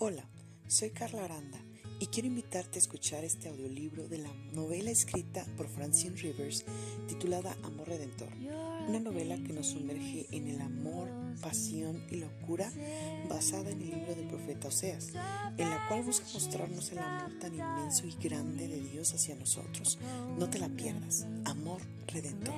Hola, soy Carla Aranda y quiero invitarte a escuchar este audiolibro de la novela escrita por Francine Rivers titulada Amor Redentor. Una novela que nos sumerge en el amor, pasión y locura basada en el libro del profeta Oseas, en la cual busca mostrarnos el amor tan inmenso y grande de Dios hacia nosotros. No te la pierdas, Amor Redentor.